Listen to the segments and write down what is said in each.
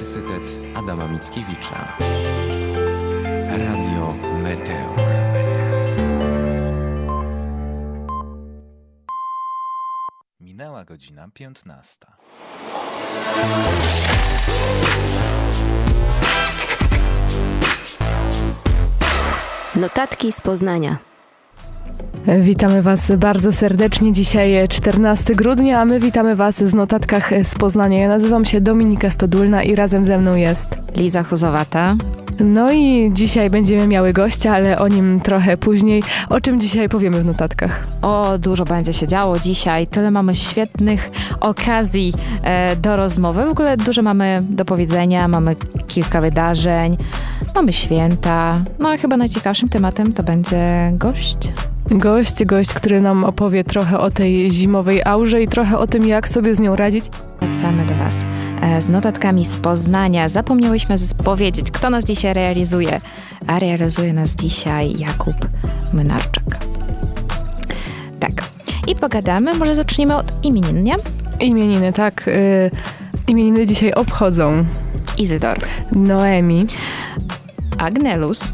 Uniwersytet Adama Mickiewicza. Radio Meteor. Minęła godzina 15. Notatki z Poznania. Witamy Was bardzo serdecznie. Dzisiaj 14 grudnia, a my witamy Was z notatkach z Poznania. Ja nazywam się Dominika Stodulna i razem ze mną jest Liza Chuzowata. No i dzisiaj będziemy miały gościa, ale o nim trochę później. O czym dzisiaj powiemy w notatkach? O, dużo będzie się działo dzisiaj. Tyle mamy świetnych okazji e, do rozmowy. W ogóle dużo mamy do powiedzenia, mamy kilka wydarzeń, mamy święta. No a chyba najciekawszym tematem to będzie gość. Gość, gość, który nam opowie trochę o tej zimowej aurze i trochę o tym, jak sobie z nią radzić. Wracamy do Was e, z notatkami z Poznania. Zapomniałyśmy powiedzieć, kto nas dzisiaj realizuje. A realizuje nas dzisiaj Jakub Mynarczak. Tak. I pogadamy, może zaczniemy od imienin, nie? Imieniny, tak. Y, imieniny dzisiaj obchodzą Izydor, Noemi, Agnelus,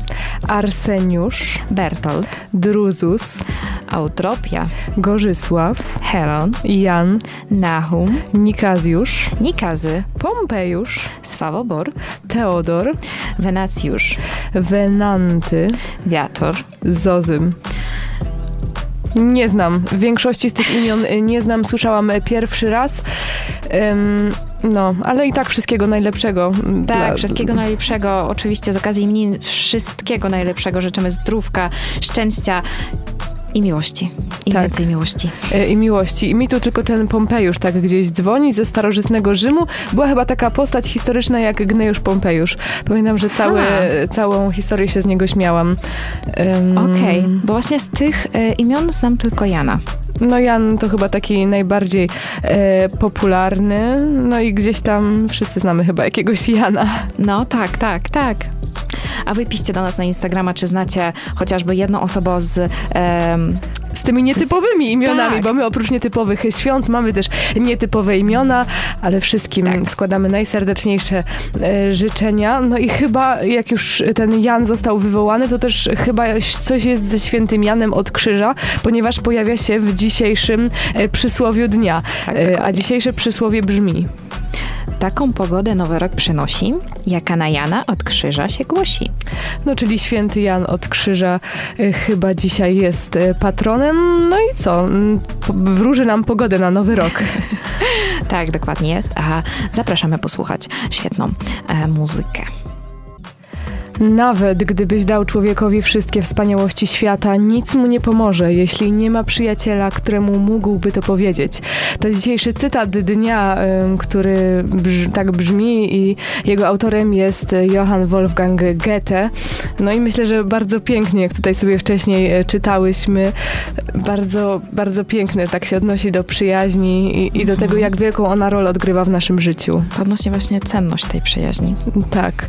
Arseniusz, Bertold, Druzus, Autropia, Gorzysław, Heron, Jan, Nahum, Nikazjusz, Nikazy, Pompejusz, Swawobor, Teodor, Wenacjusz, Wenanty, Wiator, Zozym. Nie znam. Większości z tych imion nie znam. Słyszałam pierwszy raz. Ym, no, ale i tak wszystkiego najlepszego. Tak, dla- wszystkiego najlepszego. Oczywiście z okazji imienin wszystkiego najlepszego. Życzymy zdrówka, szczęścia i miłości. I Tak. więcej miłości. y, I miłości. I mi tu tylko ten Pompejusz tak gdzieś dzwoni ze starożytnego Rzymu. Była chyba taka postać historyczna jak Gnejusz Pompejusz. Pamiętam, że cały, całą historię się z niego śmiałam. Ym, Okej, bo właśnie z tych e, imion znam tylko Jana. No Jan to chyba taki najbardziej e, popularny. No i gdzieś tam wszyscy znamy chyba jakiegoś Jana. No tak, tak, tak. A wy piszcie do nas na Instagrama, czy znacie chociażby jedną osobę z... Z tymi nietypowymi imionami, Tak. bo my oprócz nietypowych świąt mamy też nietypowe imiona, ale wszystkim Tak. składamy najserdeczniejsze e, życzenia. No i chyba jak już ten Jan został wywołany, to też chyba coś jest ze świętym Janem od krzyża, ponieważ pojawia się w dzisiejszym e, przysłowiu dnia. Tak, E, a dzisiejsze przysłowie brzmi: taką pogodę nowy rok przynosi, jaka na Jana od krzyża się głosi. No, czyli święty Jan od Krzyża chyba dzisiaj jest y, No i co? Mm, Wróży nam pogodę na nowy rok. Tak, dokładnie jest. A zapraszamy posłuchać świetną e, muzykę. Nawet gdybyś dał człowiekowi wszystkie wspaniałości świata, nic mu nie pomoże, jeśli nie ma przyjaciela, któremu mógłby to powiedzieć. To dzisiejszy cytat dnia, który brz, tak brzmi i jego autorem jest Johann Wolfgang Goethe. No i myślę, że bardzo pięknie, jak tutaj sobie wcześniej y, czytałyśmy, bardzo, bardzo piękny, tak się odnosi do przyjaźni i, i do tego, jak wielką ona rolę odgrywa w naszym życiu. Podnosi właśnie cenność tej przyjaźni. Tak,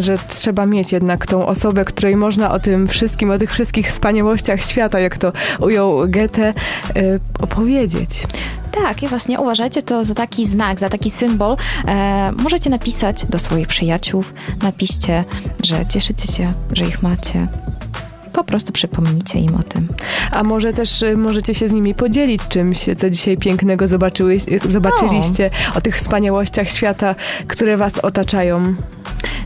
że trzeba mieć jednak tą osobę, której można o tym wszystkim, o tych wszystkich wspaniałościach świata, jak to ujął Goethe, y, opowiedzieć. Tak, i właśnie uważajcie to za taki znak, za taki symbol. E, możecie napisać do swoich przyjaciół, napiszcie, że cieszycie się, że ich macie. Po prostu przypomnijcie im o tym. A może też y, możecie się z nimi podzielić czymś, co dzisiaj pięknego zobaczyłeś, y, zobaczyliście, o tych wspaniałościach świata, które was otaczają.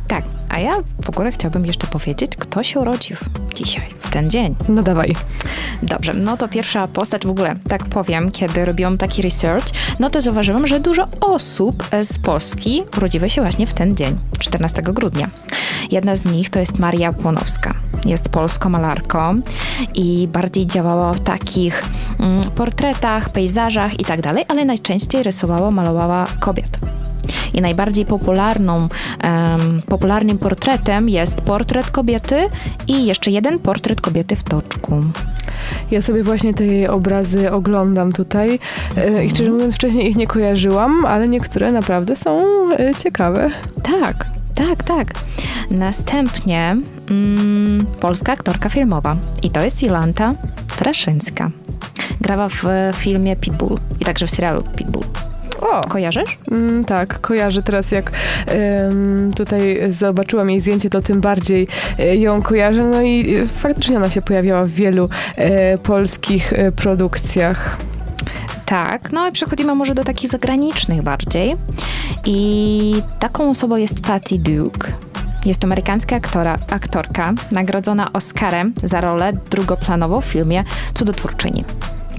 Tak, a ja w ogóle chciałabym jeszcze powiedzieć, kto się urodził dzisiaj, w ten dzień. No dawaj. Dobrze, no to pierwsza postać w ogóle, tak powiem, kiedy robiłam taki research, no to zauważyłam, że dużo osób z Polski urodziły się właśnie w ten dzień, 14 grudnia. Jedna z nich to jest Maria Płonowska. Jest polską malarką i bardziej działała w takich mm, portretach, pejzażach i tak dalej, ale najczęściej rysowała, malowała kobiet. I najbardziej popularną, em, popularnym portretem jest portret kobiety i jeszcze jeden portret kobiety w toczku. Ja sobie właśnie te jej obrazy oglądam tutaj y, i szczerze mówiąc wcześniej ich nie kojarzyłam, ale niektóre naprawdę są y, ciekawe. Tak, tak, tak. Następnie mm, polska aktorka filmowa i to jest Jolanta Fraszyńska. Grała w e, filmie Pitbull i także w serialu Pitbull. O, Kojarzysz? mm, tak, kojarzę teraz jak em, tutaj zobaczyłam jej zdjęcie, to tym bardziej e, ją kojarzę. No i faktycznie ona się pojawiała w wielu e, polskich e, produkcjach. Tak, no i przechodzimy może do takich zagranicznych bardziej. I taką osobą jest Patty Duke. Jest to amerykańska aktora, aktorka, nagrodzona Oscarem za rolę drugoplanową w filmie Cudotwórczyni.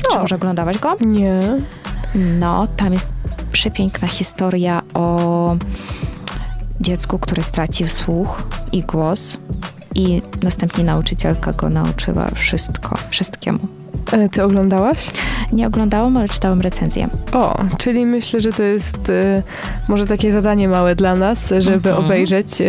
Czy O. może oglądałaś go? Nie. No, tam jest przepiękna historia o dziecku, które stracił słuch i głos i następnie nauczycielka go nauczyła wszystko, wszystkiemu. E, Ty oglądałaś? Nie oglądałam, ale czytałam recenzję. O, czyli myślę, że to jest e, może takie zadanie małe dla nas, żeby Mhm. obejrzeć e,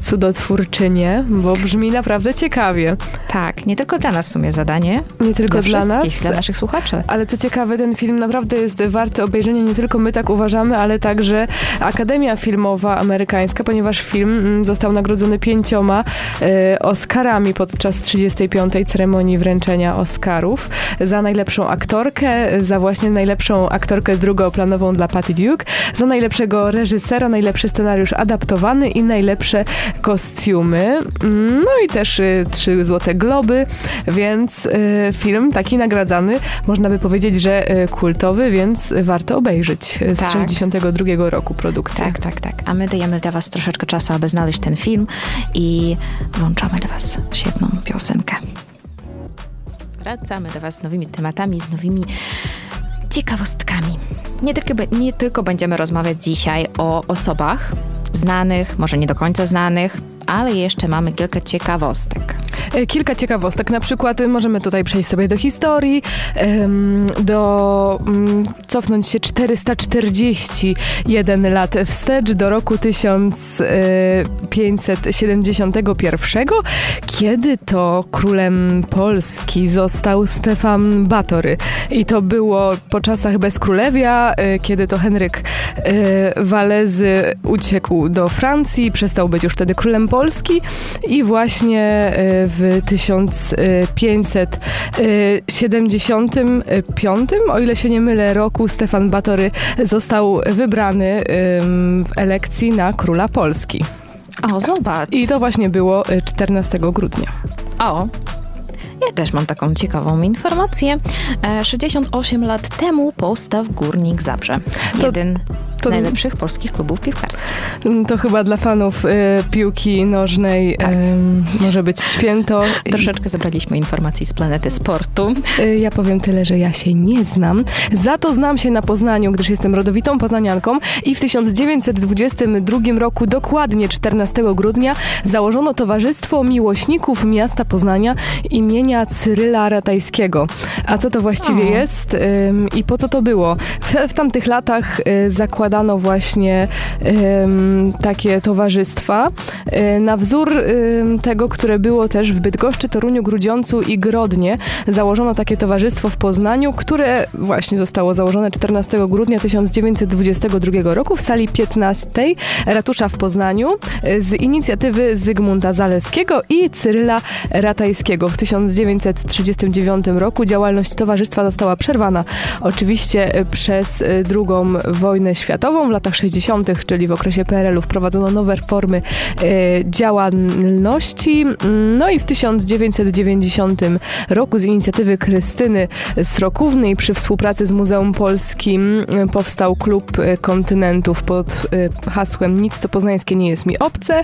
cudotwórczynię, bo brzmi naprawdę ciekawie. Tak, nie tylko dla nas w sumie zadanie, Nie tylko dla, dla nas, dla naszych słuchaczy. ale co ciekawe, ten film naprawdę jest warty obejrzenia. Nie tylko my tak uważamy, ale także Akademia Filmowa Amerykańska, ponieważ film mm, został nagrodzony pięcioma e, Oscarami podczas 35. ceremonii wręczenia Oscarów za najlepszą aktorkę, za właśnie najlepszą aktorkę drugoplanową dla Patty Duke, za najlepszego reżysera, najlepszy scenariusz adaptowany i najlepsze kostiumy. Mm, No i też y, trzy Złote Globy, więc y, film taki nagradzany, można by powiedzieć, że y, kultowy, więc warto obejrzeć z Tak. 62 roku produkcji. Tak, tak, tak. A my dajemy dla was troszeczkę czasu, aby znaleźć ten film i włączamy dla was świetną piosenkę. Wracamy do was z nowymi tematami, z nowymi ciekawostkami. Nie tylko, nie tylko będziemy rozmawiać dzisiaj o osobach znanych, może nie do końca znanych, ale jeszcze mamy kilka ciekawostek. E, Kilka ciekawostek, na przykład możemy tutaj przejść sobie do historii, do mm, cofnąć się 441 lat wstecz do roku 1571, kiedy to królem Polski został Stefan Batory. I to było po czasach bezkrólewia, y, kiedy to Henryk Walezy uciekł do Francji, przestał być już wtedy królem Polski i właśnie y, w 1575, o ile się nie mylę, roku Stefan Batory został wybrany w elekcji na króla Polski. O, zobacz. I to właśnie było y, 14 grudnia. O, ja też mam taką ciekawą informację. E, 68 lat temu powstał Górnik Zabrze. Jeden to- z najlepszych polskich klubów piłkarskich. Mm, To chyba dla fanów y, piłki nożnej Tak. ym, może być święto. Troszeczkę zebraliśmy informacji z planety sportu. Y, Ja powiem tyle, że ja się nie znam. Za to znam się na Poznaniu, gdyż jestem rodowitą poznanianką i w 1922 roku, dokładnie 14 grudnia, założono Towarzystwo Miłośników Miasta Poznania imienia Cyryla Ratajskiego. A co to właściwie O. jest i po co to było? W, w tamtych latach y, zakładano właśnie takie towarzystwa y, na wzór tego, które było też w Bydgoszczy, Toruniu, Grudziądzu i Grodnie. Założono takie towarzystwo w Poznaniu, które właśnie zostało założone 14 grudnia 1922 roku w sali 15 ratusza w Poznaniu y, z inicjatywy Zygmunta Zaleskiego i Cyryla Ratajskiego. W 1939 roku działalność towarzystwa została przerwana oczywiście y, przez drugą wojnę światową. W latach 60., czyli w okresie PRL-u wprowadzono nowe formy y, działalności. No i w 1990 roku z inicjatywy Krystyny Srokównej przy współpracy z Muzeum Polskim y, powstał Klub y, Kontynentów pod hasłem Nic co poznańskie nie jest mi obce.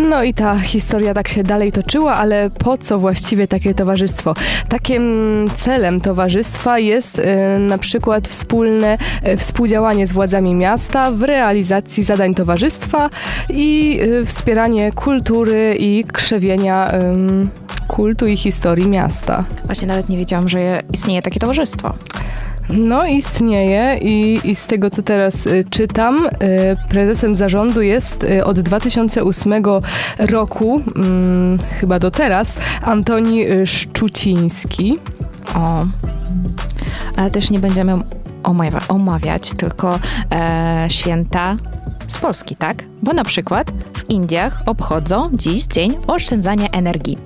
No i ta historia tak się dalej toczyła, ale po co właściwie takie towarzystwo? Takim celem towarzystwa jest na przykład wspólne współdziałanie z władzami miasta w realizacji zadań towarzystwa i y, wspieranie kultury i krzewienia kultu i historii miasta. Właśnie nawet nie wiedziałam, że istnieje takie towarzystwo. No, istnieje i, i z tego, co teraz y, czytam, y, prezesem zarządu jest od 2008 roku, mm, chyba do teraz, Antoni Szczuciński. O. Ale też nie będziemy omawia- omawiać tylko e, święta z Polski, tak? Bo na przykład w Indiach obchodzą dziś Dzień Oszczędzania Energii.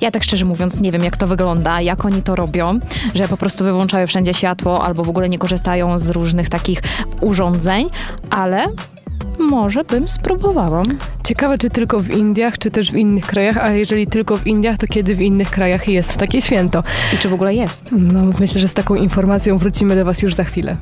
Ja tak szczerze mówiąc nie wiem, jak to wygląda, jak oni to robią, że po prostu wyłączają wszędzie światło albo w ogóle nie korzystają z różnych takich urządzeń, ale może bym spróbowała. Ciekawe, czy tylko w Indiach, czy też w innych krajach, a jeżeli tylko w Indiach, to kiedy w innych krajach jest takie święto? I czy w ogóle jest? No, myślę, że z taką informacją wrócimy do Was już za chwilę.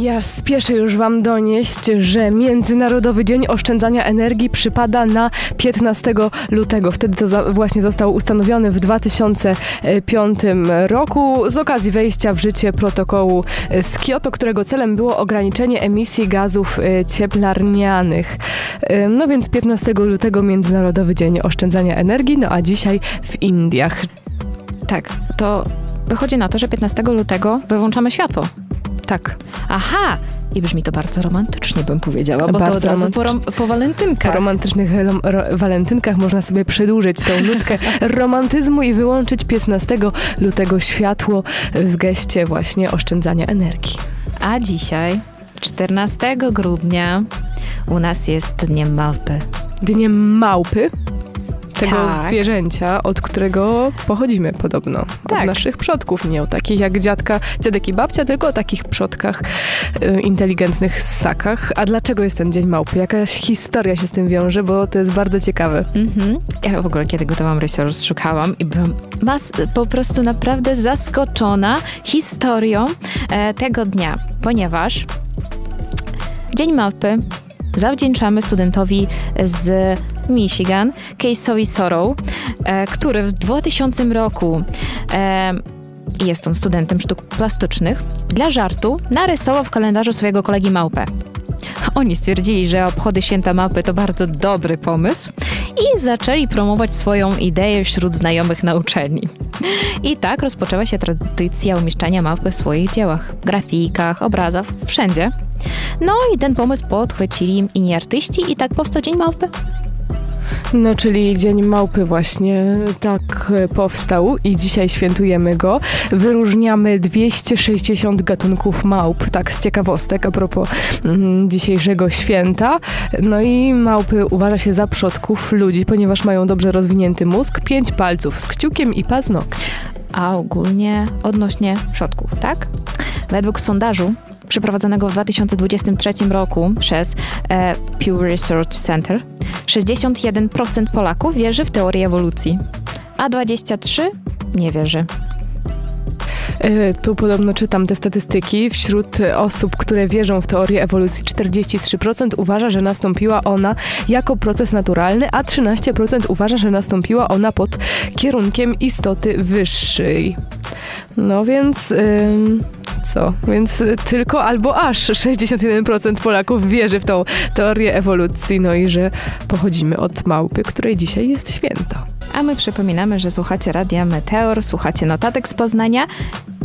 Ja spieszę już Wam donieść, że Międzynarodowy Dzień Oszczędzania Energii przypada na 15 lutego. Wtedy to za, właśnie został ustanowiony w 2005 roku z okazji wejścia w życie protokołu z Kioto, którego celem było ograniczenie emisji gazów e, cieplarnianych. E, No więc 15 lutego Międzynarodowy Dzień Oszczędzania Energii, no a dzisiaj w Indiach. Tak, to wychodzi na to, że 15 lutego wyłączamy światło. Tak. Aha! I brzmi to bardzo romantycznie, bym powiedziała, bo to Bardzo od razu po, rom- po Po walentynkach. romantycznych ro- ro- walentynkach można sobie przedłużyć tą nutkę romantyzmu i wyłączyć 15 lutego światło w geście właśnie oszczędzania energii. A dzisiaj, 14 grudnia, u nas jest Dniem Małpy. Dniem małpy, tego Tak. zwierzęcia, od którego pochodzimy podobno. Od Tak. naszych przodków, nie o takich jak dziadka, dziadek i babcia, tylko o takich przodkach y, inteligentnych ssakach. A dlaczego jest ten Dzień Małpy? Jakaś historia się z tym wiąże, bo to jest bardzo ciekawe. Mhm. Ja w ogóle kiedy gotowałam research, szukałam i byłam mas- po prostu naprawdę zaskoczona historią e, tego dnia, ponieważ Dzień Małpy zawdzięczamy studentowi z Michigan, Case'owi Sorrow, e, który w 2000 roku e, jest on studentem sztuk plastycznych. Dla żartu narysował w kalendarzu swojego kolegi małpę. Oni stwierdzili, że obchody święta małpy to bardzo dobry pomysł i zaczęli promować swoją ideę wśród znajomych na uczelni. I tak rozpoczęła się tradycja umieszczania małpy w swoich dziełach, grafikach, obrazach, wszędzie. No i ten pomysł podchwycili inni artyści i tak powstał Dzień Małpy. No, czyli Dzień Małpy właśnie tak e, powstał i dzisiaj świętujemy go. Wyróżniamy 260 gatunków małp, tak z ciekawostek a propos mm, dzisiejszego święta. No i małpy uważa się za przodków ludzi, ponieważ mają dobrze rozwinięty mózg, pięć palców z kciukiem i paznokci. A ogólnie odnośnie przodków, tak? Według sondażu przeprowadzonego w 2023 roku przez e, Pew Research Center 61% Polaków wierzy w teorię ewolucji, a 23% nie wierzy. E, Tu podobno czytam te statystyki. Wśród osób, które wierzą w teorię ewolucji, 43% uważa, że nastąpiła ona jako proces naturalny, a 13% uważa, że nastąpiła ona pod kierunkiem istoty wyższej. No więc. ym, co? Więc y, tylko albo aż 61% Polaków wierzy w tą teorię ewolucji, no i że pochodzimy od małpy, której dzisiaj jest święto. A my przypominamy, że słuchacie Radia Meteor, słuchacie notatek z Poznania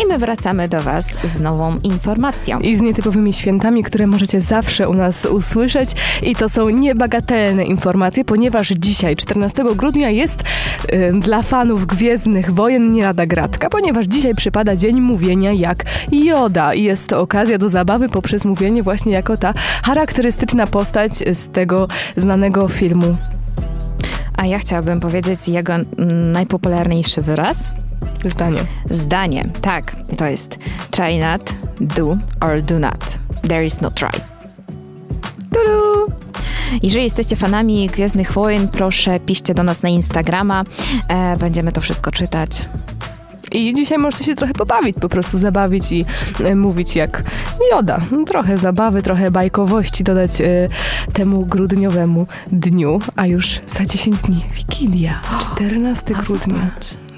i my wracamy do Was z nową informacją. i z nietypowymi świętami, które możecie zawsze u nas usłyszeć. I to są niebagatelne informacje, ponieważ dzisiaj, 14 grudnia, jest y, dla fanów Gwiezdnych Wojen nie lada gratka, ponieważ dzisiaj przypada Dzień Mówienia jak Joda i jest to okazja do zabawy poprzez mówienie właśnie jako ta charakterystyczna postać z tego znanego filmu. A ja chciałabym powiedzieć jego najpopularniejszy wyraz. Zdanie. Zdanie, tak, to jest try not, do or do not. There is no try. Tudu! Jeżeli jesteście fanami Gwiezdnych Wojen, proszę piszcie do nas na Instagrama. E, będziemy to wszystko czytać. I dzisiaj możecie się trochę pobawić, po prostu zabawić i e, mówić jak Joda. Trochę zabawy, trochę bajkowości dodać e, temu grudniowemu dniu, a już za 10 dni Wigilia, 14 A grudnia.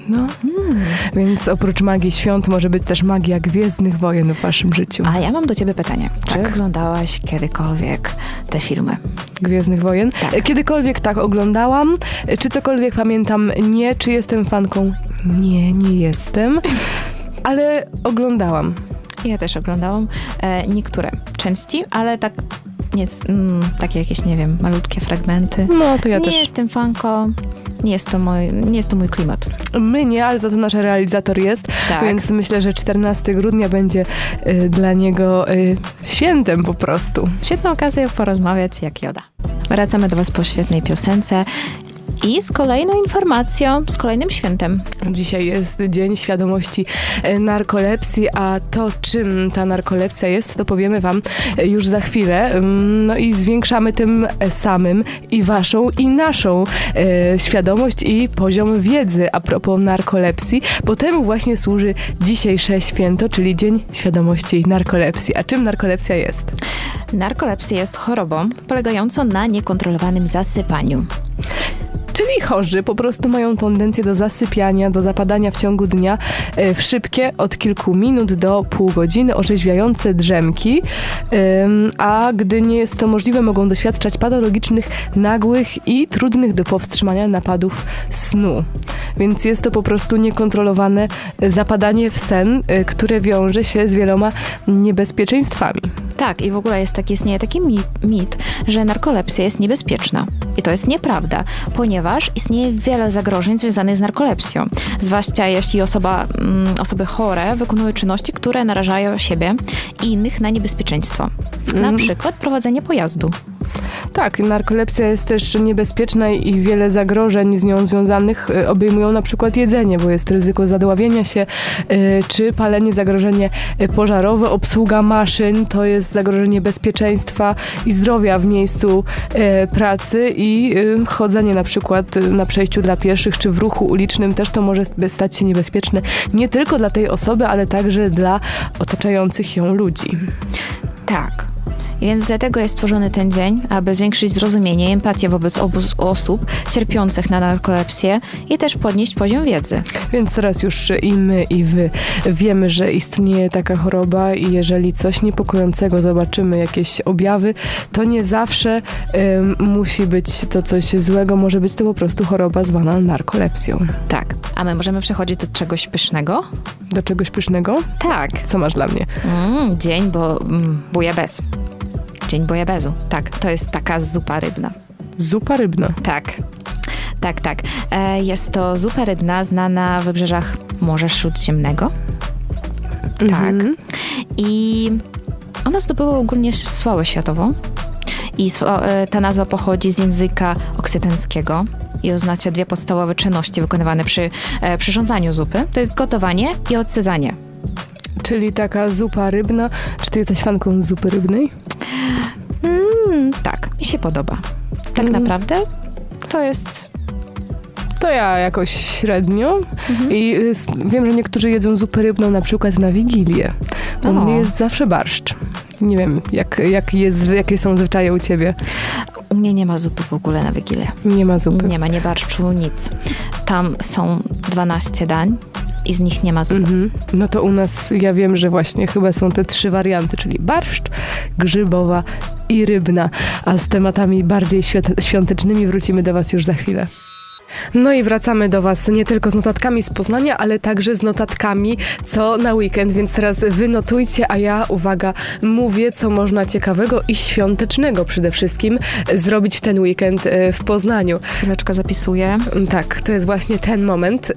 No, Hmm. więc oprócz magii świąt może być też magia gwiezdnych wojen w waszym życiu. A ja mam do ciebie pytanie. Czy Tak. oglądałaś kiedykolwiek te filmy? Gwiezdnych wojen. Tak. Kiedykolwiek tak oglądałam, czy cokolwiek pamiętam? Nie. Czy jestem fanką? Nie, nie jestem. Ale oglądałam. Ja też oglądałam e, niektóre części, ale tak nie, mm, takie jakieś, nie wiem, malutkie fragmenty. No to ja nie też. jestem fanką, nie jest to mój, nie jest to mój klimat. My nie, ale za to nasz realizator jest, Tak. więc myślę, że 14 grudnia będzie y, dla niego y, świętem po prostu. Świetna okazja porozmawiać jak Joda. Wracamy do Was po świetnej piosence i z kolejną informacją, z kolejnym świętem. Dzisiaj jest Dzień Świadomości e, Narkolepsji, a to czym ta narkolepsja jest, to powiemy Wam e, już za chwilę. Mm, No i zwiększamy tym samym i Waszą, i naszą e, świadomość i poziom wiedzy a propos narkolepsji, bo temu właśnie służy dzisiejsze święto, czyli Dzień Świadomości Narkolepsji. A czym narkolepsja jest? Narkolepsja jest chorobą polegającą na niekontrolowanym zasypaniu. Czyli chorzy po prostu mają tendencję do zasypiania, do zapadania w ciągu dnia e, w szybkie, od kilku minut do pół godziny, orzeźwiające drzemki, a gdy nie jest to możliwe, mogą doświadczać patologicznych, nagłych i trudnych do powstrzymania napadów snu. Więc jest to po prostu niekontrolowane zapadanie w sen, e, które wiąże się z wieloma niebezpieczeństwami. Tak, i w ogóle jest taki, istnieje taki mi- mit, że narkolepsja jest niebezpieczna. I to jest nieprawda, ponieważ istnieje wiele zagrożeń związanych z narkolepsją. Zwłaszcza jeśli osoba, mm, osoby chore wykonują czynności, które narażają siebie i innych na niebezpieczeństwo. Na przykład prowadzenie pojazdu. Tak, narkolepsja jest też niebezpieczna i wiele zagrożeń z nią związanych y, obejmują na przykład jedzenie, bo jest ryzyko zadławienia się, y, czy palenie, zagrożenie y, pożarowe, obsługa maszyn, to jest zagrożenie bezpieczeństwa i zdrowia w miejscu pracy i chodzenie na przykład na przejściu dla pieszych, czy w ruchu ulicznym też to może stać się niebezpieczne nie tylko dla tej osoby, ale także dla otaczających ją ludzi. Tak. I Więc dlatego jest stworzony ten dzień, aby zwiększyć zrozumienie i empatię wobec obu osób cierpiących na narkolepsję i też podnieść poziom wiedzy. Więc teraz już i my, i wy wiemy, że istnieje taka choroba i jeżeli coś niepokojącego zobaczymy, jakieś objawy, to nie zawsze musi być to coś złego, może być to po prostu choroba zwana narkolepsją. Tak. A my możemy przechodzić do czegoś pysznego? Do czegoś pysznego? Tak. Co masz dla mnie? Mm, dzień bo mm, bujabez. Dzień bujabezu. Tak, to jest taka zupa rybna. Zupa rybna. Tak. Tak, tak. E, jest to zupa rybna znana w wybrzeżach Morza Śródziemnego. Tak. Mhm. I ona zdobyła ogólnie sławę światową. I e, ta nazwa pochodzi z języka oksytenckiego i oznacza dwie podstawowe czynności wykonywane przy e, przyrządzaniu zupy. To jest gotowanie i odsadzanie. Czyli taka zupa rybna. Czy ty jesteś fanką zupy rybnej? Mm, tak, mi się podoba. Tak Mm. naprawdę to jest To ja jakoś średnio. Mhm. I y, wiem, że niektórzy jedzą zupę rybną na przykład na Wigilię. U O. mnie jest zawsze barszcz. Nie wiem, jak, jak jest, jakie są zwyczaje u ciebie. U mnie nie ma zupy w ogóle na Wigilię. Nie ma zupy. Nie ma, nie barszczu, nic. Tam są 12 dań i z nich nie ma zupy. Mhm. No to u nas, ja wiem, że właśnie chyba są te trzy warianty, czyli barszcz, grzybowa i rybna. A z tematami bardziej świąt- świątecznymi wrócimy do Was już za chwilę. No i wracamy do Was nie tylko z notatkami z Poznania, ale także z notatkami co na weekend, więc teraz wy notujcie, a ja, uwaga, mówię, co można ciekawego i świątecznego przede wszystkim zrobić w ten weekend e, w Poznaniu. Chwileczkę zapisuję. Tak, to jest właśnie ten moment.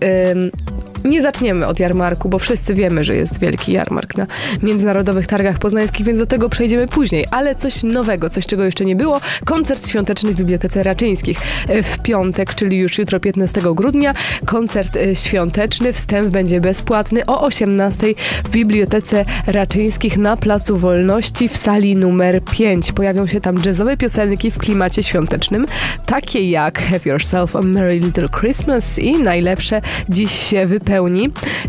Nie zaczniemy od jarmarku, bo wszyscy wiemy, że jest wielki jarmark na Międzynarodowych Targach Poznańskich, więc do tego przejdziemy później. Ale coś nowego, coś czego jeszcze nie było. Koncert świąteczny w Bibliotece Raczyńskich E, w piątek, czyli już jutro 15 grudnia. Koncert e, świąteczny, wstęp będzie bezpłatny o 18 w Bibliotece Raczyńskich na Placu Wolności w sali numer 5. Pojawią się tam jazzowe piosenki w klimacie świątecznym, takie jak Have Yourself a Merry Little Christmas i najlepsze dziś się wypełni.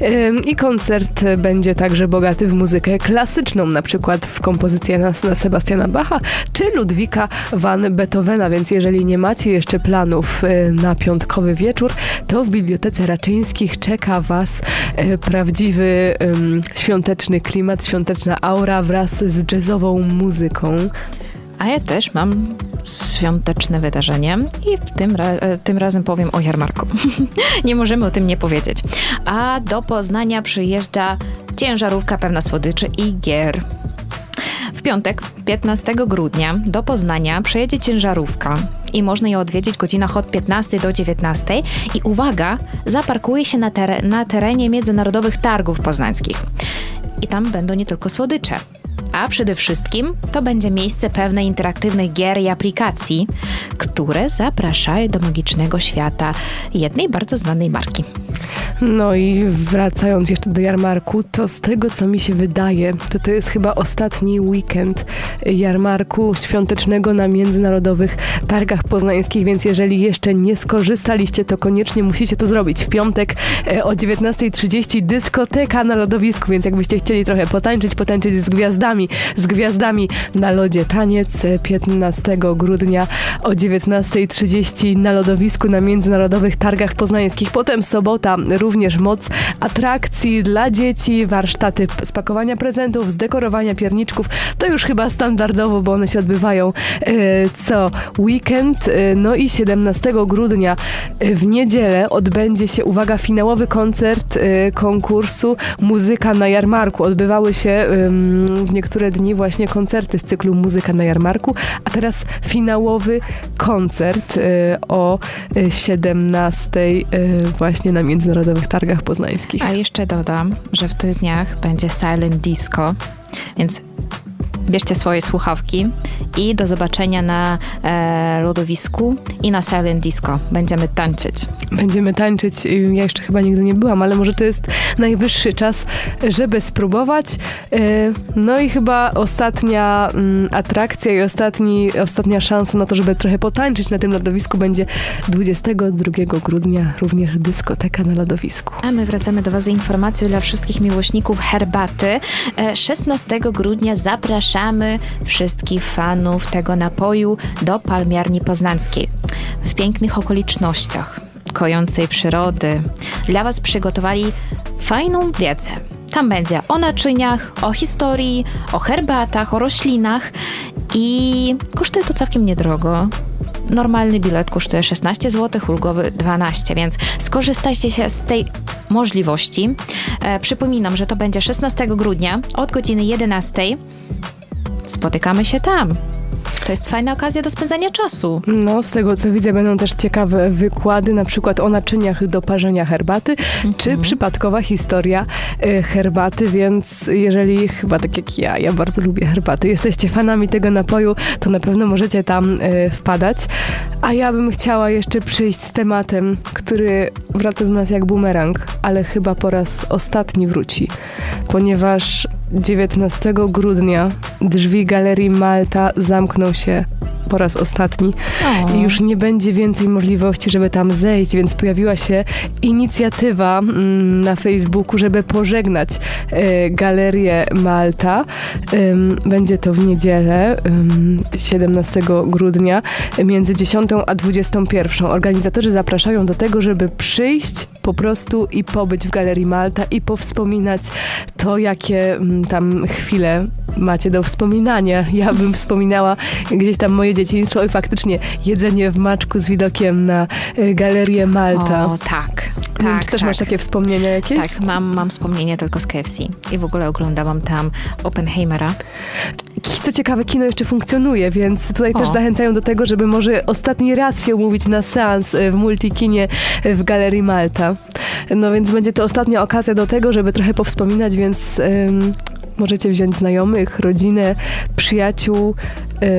Ym, I koncert będzie także bogaty w muzykę klasyczną, na przykład w kompozycję na, na Sebastiana Bacha czy Ludwika van Beethovena, więc jeżeli nie macie jeszcze planów y, na piątkowy wieczór, to w Bibliotece Raczyńskich czeka Was y, prawdziwy świąteczny klimat, świąteczna aura wraz z jazzową muzyką. A ja też mam świąteczne wydarzenie i w tym, ra- e, tym razem powiem o jarmarku. nie możemy o tym nie powiedzieć. A do Poznania przyjeżdża ciężarówka pełna słodyczy i gier. W piątek, 15 grudnia, do Poznania przyjedzie ciężarówka i można ją odwiedzić w godzinach od 15 do 19 i uwaga, zaparkuje się na, tere- na terenie Międzynarodowych Targów Poznańskich. I tam będą nie tylko słodycze, a przede wszystkim to będzie miejsce pewnej interaktywnych gier i aplikacji, które zapraszają do magicznego świata jednej bardzo znanej marki. No i wracając jeszcze do jarmarku, to z tego co mi się wydaje, to to jest chyba ostatni weekend jarmarku świątecznego na międzynarodowych targach poznańskich, więc jeżeli jeszcze nie skorzystaliście, to koniecznie musicie to zrobić. W piątek e, o 19.30 dyskoteka na lodowisku, więc jakbyście chcieli trochę potańczyć, potańczyć z gwiazdami, z gwiazdami na lodzie taniec e, 15 grudnia o 19.30 na lodowisku na międzynarodowych targach poznańskich. Potem sobota również moc atrakcji dla dzieci, warsztaty spakowania prezentów, zdekorowania pierniczków. To już chyba standardowo, bo one się odbywają e, co weekend. E, no i 17 grudnia e, w niedzielę odbędzie się, uwaga, finałowy koncert e, konkursu Muzyka na Jarmarku. Odbywały się w niektóre dni właśnie koncerty z cyklu Muzyka na Jarmarku, a teraz finałowy koncert e, o e, 17 e, właśnie na Międzynarodowych Targach Poznańskich. A jeszcze dodam, że w tych dniach będzie silent disco, więc bierzcie swoje słuchawki i do zobaczenia na e, lodowisku i na silent disco. Będziemy tańczyć. Będziemy tańczyć. Y, Ja jeszcze chyba nigdy nie byłam, ale może to jest najwyższy czas, żeby spróbować. Y, No i chyba ostatnia mm, atrakcja i ostatni, ostatnia szansa na to, żeby trochę potańczyć na tym lodowisku będzie 22 grudnia również dyskoteka na lodowisku. A my wracamy do Was z informacją dla wszystkich miłośników herbaty. E, 16 grudnia zapraszamy wszystkich fanów tego napoju do Palmiarni Poznańskiej. W pięknych okolicznościach kojącej przyrody dla Was przygotowali fajną wiedzę. Tam będzie o naczyniach, o historii, o herbatach, o roślinach i kosztuje to całkiem niedrogo. Normalny bilet kosztuje 16 zł, ulgowy 12, więc skorzystajcie się z tej możliwości. E, przypominam, że to będzie 16 grudnia od godziny 11. Spotykamy się tam. To jest fajna okazja do spędzania czasu. No, z tego co widzę, będą też ciekawe wykłady, na przykład o naczyniach do parzenia herbaty, czy przypadkowa historia y, herbaty, więc jeżeli chyba tak jak ja, ja bardzo lubię herbaty, jesteście fanami tego napoju, to na pewno możecie tam y, wpadać. A ja bym chciała jeszcze przyjść z tematem, który wraca do nas jak bumerang, ale chyba po raz ostatni wróci, ponieważ 19 grudnia drzwi Galerii Malta zamkną się po raz ostatni O. i już nie będzie więcej możliwości, żeby tam zejść, więc pojawiła się inicjatywa mm, na Facebooku, żeby pożegnać e, Galerię Malta. Będzie to w niedzielę, ym, 17 grudnia, między 10 a 21. Organizatorzy zapraszają do tego, żeby przyjść po prostu i pobyć w Galerii Malta i powspominać to, jakie mm, tam chwile macie do wspominania. Ja bym wspominała gdzieś tam moje dzieciństwo i faktycznie jedzenie w maczku z widokiem na y, Galerię Malta. O, tak. Wiem, tak czy też tak. masz takie wspomnienia jakieś? Tak, mam, mam wspomnienie tylko z KFC. I w ogóle oglądałam tam Oppenheimera. Co ciekawe, kino jeszcze funkcjonuje, więc tutaj O. też zachęcają do tego, żeby może ostatni raz się umówić na seans y, w multikinie y, w Galerii Malta. No więc będzie to ostatnia okazja do tego, żeby trochę powspominać, więc ym, możecie wziąć znajomych, rodzinę, przyjaciół,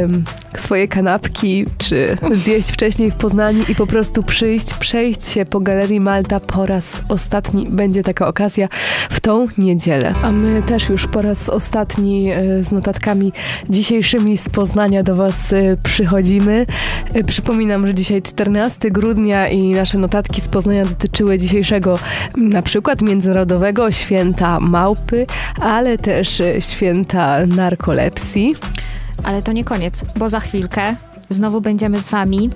ym, swoje kanapki, czy zjeść wcześniej w Poznaniu i po prostu przyjść, przejść się po Galerii Malta po raz ostatni. Będzie taka okazja w tą niedzielę. A my też już po raz ostatni e, z notatkami dzisiejszymi z Poznania do Was e, przychodzimy. E, Przypominam, że dzisiaj 14 grudnia i nasze notatki z Poznania dotyczyły dzisiejszego na przykład Międzynarodowego Święta Małpy, ale też e, Święta Narkolepsji. Ale to nie koniec, bo za chwilkę znowu będziemy z Wami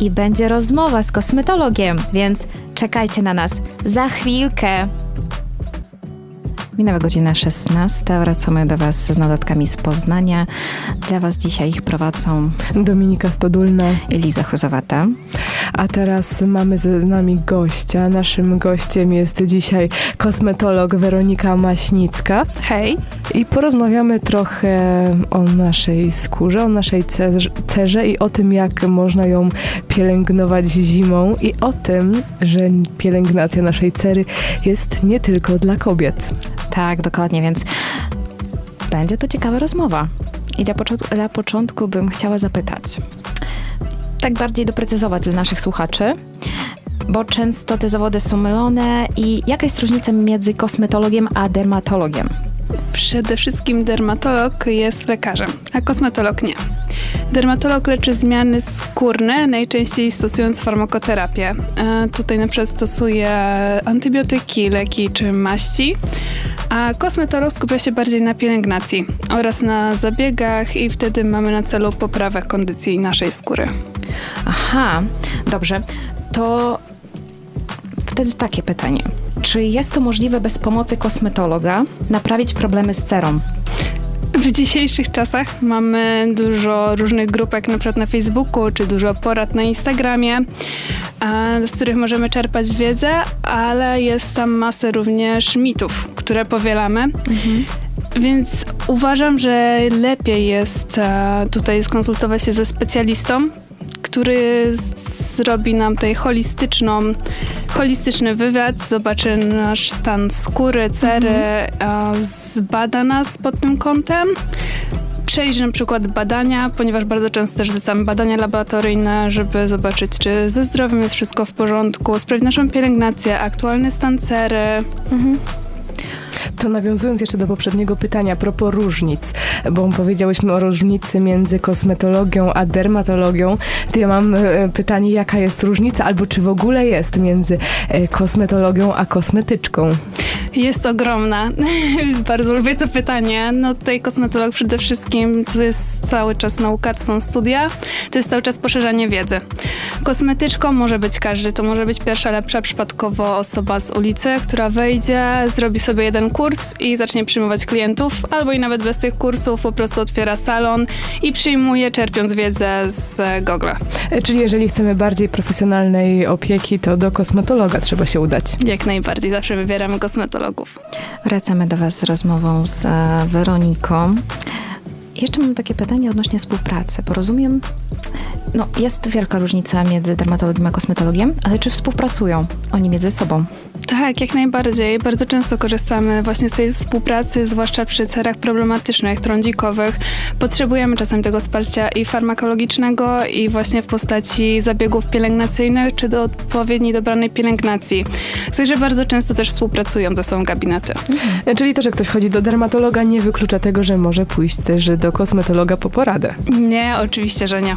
i będzie rozmowa z kosmetologiem, więc czekajcie na nas za chwilkę. Minęła godzina 16. Wracamy do Was z notatkami z Poznania. Dla Was dzisiaj ich prowadzą Dominika Stodulna. Eliza Chuzowata. A teraz mamy z nami gościa. Naszym gościem jest dzisiaj kosmetolog Weronika Maśnicka. Hej. I porozmawiamy trochę o naszej skórze, o naszej cerze, cerze i o tym, jak można ją pielęgnować zimą i o tym, że pielęgnacja naszej cery jest nie tylko dla kobiet. Tak, dokładnie, więc będzie to ciekawa rozmowa. I dla, początku, dla początku bym chciała zapytać, tak bardziej doprecyzować dla naszych słuchaczy, bo często te zawody są mylone i jaka jest różnica między kosmetologiem a dermatologiem? Przede wszystkim dermatolog jest lekarzem, a kosmetolog nie. Dermatolog leczy zmiany skórne, najczęściej stosując farmakoterapię. E, tutaj na przykład stosuje antybiotyki, leki czy maści, a kosmetolog skupia się bardziej na pielęgnacji oraz na zabiegach i wtedy mamy na celu poprawę kondycji naszej skóry. Aha, dobrze. To wtedy takie pytanie. Czy jest to możliwe bez pomocy kosmetologa naprawić problemy z cerą? W dzisiejszych czasach mamy dużo różnych grupek, na przykład na Facebooku, czy dużo porad na Instagramie, z których możemy czerpać wiedzę, ale jest tam masę również mitów, które powielamy. Mhm. Więc uważam, że lepiej jest tutaj skonsultować się ze specjalistą, który zrobi nam tutaj holistyczną, holistyczny wywiad, zobaczy nasz stan skóry, cery, mhm. zbada nas pod tym kątem przejrzy na przykład badania, ponieważ bardzo często też zlecamy badania laboratoryjne, żeby zobaczyć, czy ze zdrowiem jest wszystko w porządku, sprawdzić naszą pielęgnację, aktualny stan cery. Mhm. To nawiązując jeszcze do poprzedniego pytania a propos różnic, bo powiedziałyśmy o różnicy między kosmetologią a dermatologią, to ja mam e, pytanie, jaka jest różnica, albo czy w ogóle jest między e, kosmetologią a kosmetyczką? Jest ogromna. Bardzo lubię to pytanie. No tutaj kosmetolog przede wszystkim to jest cały czas nauka, to są studia, to jest cały czas poszerzanie wiedzy. Kosmetyczką może być każdy, to może być pierwsza lepsza przypadkowo osoba z ulicy, która wejdzie, zrobi sobie jeden kurs i zacznie przyjmować klientów, albo i nawet bez tych kursów po prostu otwiera salon i przyjmuje, czerpiąc wiedzę z Google. E, czyli jeżeli chcemy bardziej profesjonalnej opieki, to do kosmetologa trzeba się udać. Jak najbardziej, zawsze wybieramy kosmetologów. Wracamy do Was z rozmową z e, Weroniką. Jeszcze mam takie pytanie odnośnie współpracy, bo rozumiem, no jest wielka różnica między dermatologiem a kosmetologiem, ale czy współpracują oni między sobą? Tak, jak najbardziej. Bardzo często korzystamy właśnie z tej współpracy, zwłaszcza przy cerach problematycznych, trądzikowych. Potrzebujemy czasem tego wsparcia i farmakologicznego, i właśnie w postaci zabiegów pielęgnacyjnych, czy do odpowiedniej dobranej pielęgnacji. Także bardzo często też współpracują ze sobą gabinety. Mhm. Czyli to, że ktoś chodzi do dermatologa nie wyklucza tego, że może pójść też do kosmetologa po poradę? Nie, oczywiście, że nie.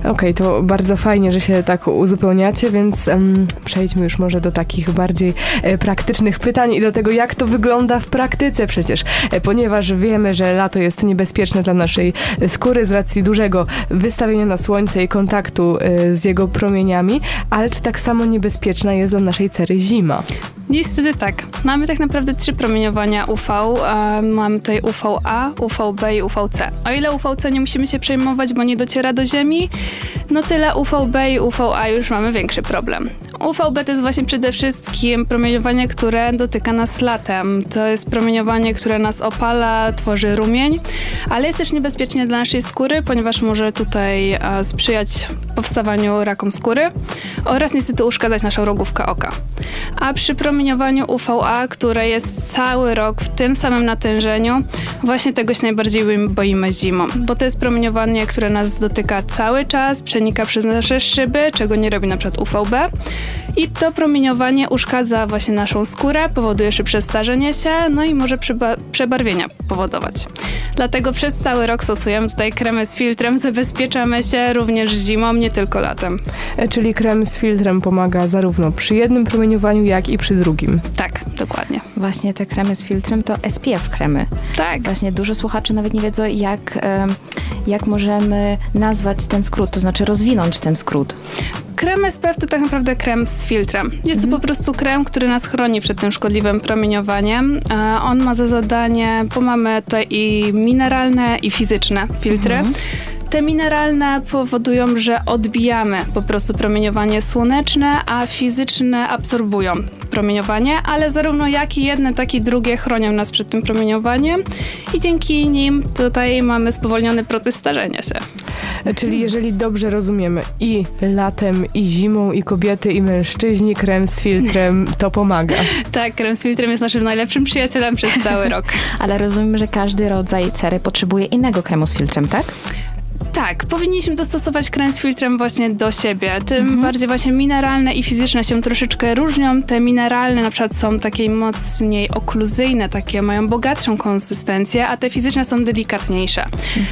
Okej, okay, to bardzo fajnie, że się tak uzupełniacie, więc um, przejdźmy już może do takich bardziej E, praktycznych pytań i do tego, jak to wygląda w praktyce przecież, e, ponieważ wiemy, że lato jest niebezpieczne dla naszej skóry z racji dużego wystawienia na słońce i kontaktu e, z jego promieniami, ale czy tak samo niebezpieczna jest dla naszej cery zima? Niestety tak. Mamy tak naprawdę trzy promieniowania UV. Mamy tutaj UVA, UVB i UVC. O ile UVC nie musimy się przejmować, bo nie dociera do Ziemi, no tyle UVB i UVA już mamy większy problem. UVB to jest właśnie przede wszystkim promieniowanie, które dotyka nas latem. To jest promieniowanie, które nas opala, tworzy rumień, ale jest też niebezpieczne dla naszej skóry, ponieważ może tutaj sprzyjać powstawaniu rakom skóry oraz niestety uszkadzać naszą rogówkę oka. A przy promieniowaniu UVA, które jest cały rok w tym samym natężeniu, właśnie tego się najbardziej boimy zimą, bo to jest promieniowanie, które nas dotyka cały czas, przenika przez nasze szyby, czego nie robi na przykład UVB i to promieniowanie uszkadza właśnie naszą skórę, powoduje szybsze starzenie się, no i może przebarwienia powodować. Dlatego przez cały rok stosujemy tutaj kremy z filtrem, zabezpieczamy się również zimą, nie tylko latem. E, czyli krem z filtrem pomaga zarówno przy jednym promieniowaniu, jak i przy drugim. Tak, dokładnie. Właśnie te kremy z filtrem to SPF kremy. Tak. Właśnie dużo słuchaczy nawet nie wiedzą, jak, jak możemy nazwać ten skrót, to znaczy rozwinąć ten skrót. Krem SPF to tak naprawdę krem z filtrem. Jest mhm. to po prostu krem, który nas chroni przed tym szkodliwym promieniowaniem. E, on ma za zadanie, bo mamy tutaj i mineralne, i fizyczne filtry. Mhm. Te mineralne powodują, że odbijamy po prostu promieniowanie słoneczne, a fizyczne absorbują promieniowanie, ale zarówno jak i jedne, tak i drugie chronią nas przed tym promieniowaniem i dzięki nim tutaj mamy spowolniony proces starzenia się. Czyli jeżeli dobrze rozumiemy i latem, i zimą, i kobiety, i mężczyźni, krem z filtrem to pomaga. tak, krem z filtrem jest naszym najlepszym przyjacielem przez cały rok. Ale rozumiem, że każdy rodzaj cery potrzebuje innego kremu z filtrem, tak? Tak, powinniśmy dostosować krem z filtrem właśnie do siebie. Tym bardziej właśnie mineralne i fizyczne się troszeczkę różnią. Te mineralne na przykład są takie mocniej okluzyjne, takie mają bogatszą konsystencję, a te fizyczne są delikatniejsze.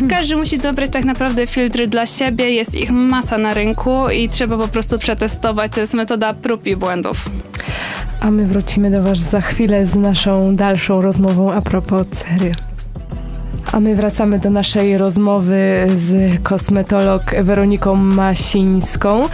Każdy musi dobrać tak naprawdę filtry dla siebie, jest ich masa na rynku i trzeba po prostu przetestować. To jest metoda prób i błędów. A my wrócimy do Was za chwilę z naszą dalszą rozmową a propos cery. A my wracamy do naszej rozmowy z kosmetolog Weroniką Masińską